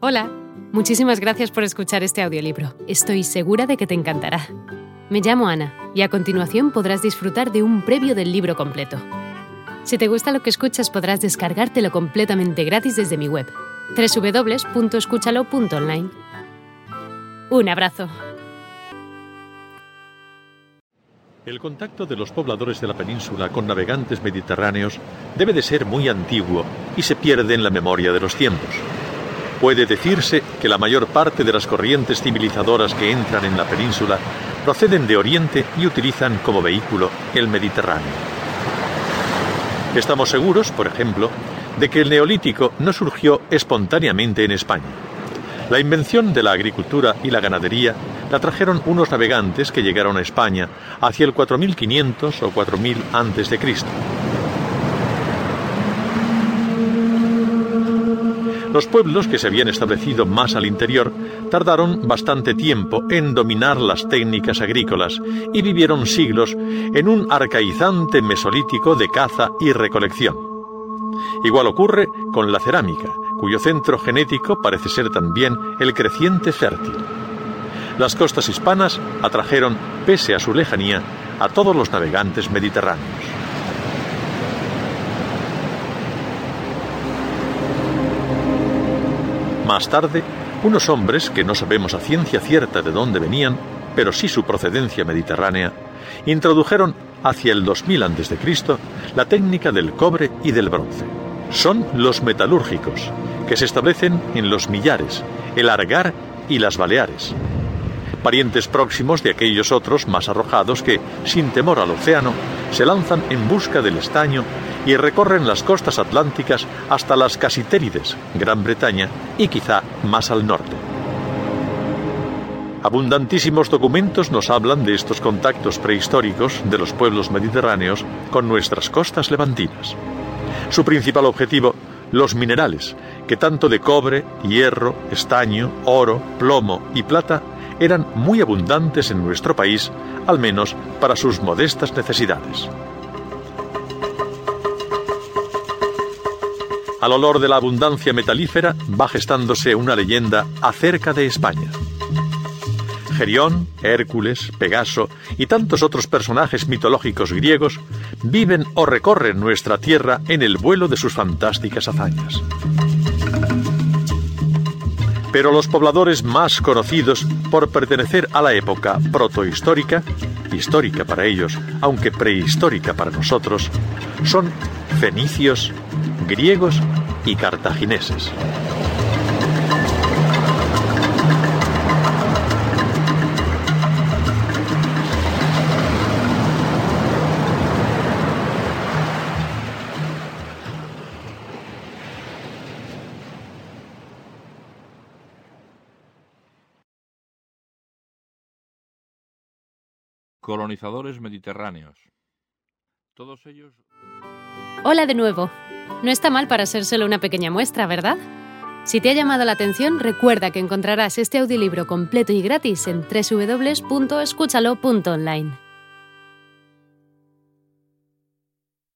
Hola, muchísimas gracias por escuchar este audiolibro. Estoy segura de que te encantará. Me llamo Ana y a continuación podrás disfrutar de un previo del libro completo. Si te gusta lo que escuchas podrás descargártelo completamente gratis desde mi web, www.escúchalo.online. Un abrazo. El contacto de los pobladores de la península con navegantes mediterráneos debe de ser muy antiguo y se pierde en la memoria de los tiempos. Puede decirse que la mayor parte de las corrientes civilizadoras que entran en la península proceden de Oriente y utilizan como vehículo el Mediterráneo. Estamos seguros, por ejemplo, de que el neolítico no surgió espontáneamente en España. La invención de la agricultura y la ganadería la trajeron unos navegantes que llegaron a España hacia el 4500 o 4000 antes de Cristo. Los pueblos que se habían establecido más al interior tardaron bastante tiempo en dominar las técnicas agrícolas y vivieron siglos en un arcaizante mesolítico de caza y recolección. Igual ocurre con la cerámica, cuyo centro genético parece ser también el creciente fértil. Las costas hispanas atrajeron, pese a su lejanía, a todos los navegantes mediterráneos. Más tarde, unos hombres que no sabemos a ciencia cierta de dónde venían, pero sí su procedencia mediterránea, introdujeron hacia el 2000 a.C. la técnica del cobre y del bronce. Son los metalúrgicos, que se establecen en los Millares, el Argar y las Baleares, parientes próximos de aquellos otros más arrojados que, sin temor al océano, se lanzan en busca del estaño y recorren las costas atlánticas hasta las Casitérides, Gran Bretaña y quizá más al norte. Abundantísimos documentos nos hablan de estos contactos prehistóricos de los pueblos mediterráneos con nuestras costas levantinas. Su principal objetivo, los minerales, que tanto de cobre, hierro, estaño, oro, plomo y plata eran muy abundantes en nuestro país, al menos para sus modestas necesidades. Al olor de la abundancia metalífera va gestándose una leyenda acerca de España. Gerión, Hércules, Pegaso y tantos otros personajes mitológicos griegos viven o recorren nuestra tierra en el vuelo de sus fantásticas hazañas. Pero los pobladores más conocidos por pertenecer a la época protohistórica, histórica para ellos, aunque prehistórica para nosotros, son fenicios, griegos y cartagineses. Colonizadores mediterráneos. Todos ellos... Hola de nuevo. No está mal para ser solo una pequeña muestra, ¿verdad? Si te ha llamado la atención, recuerda que encontrarás este audiolibro completo y gratis en www.escúchalo.online.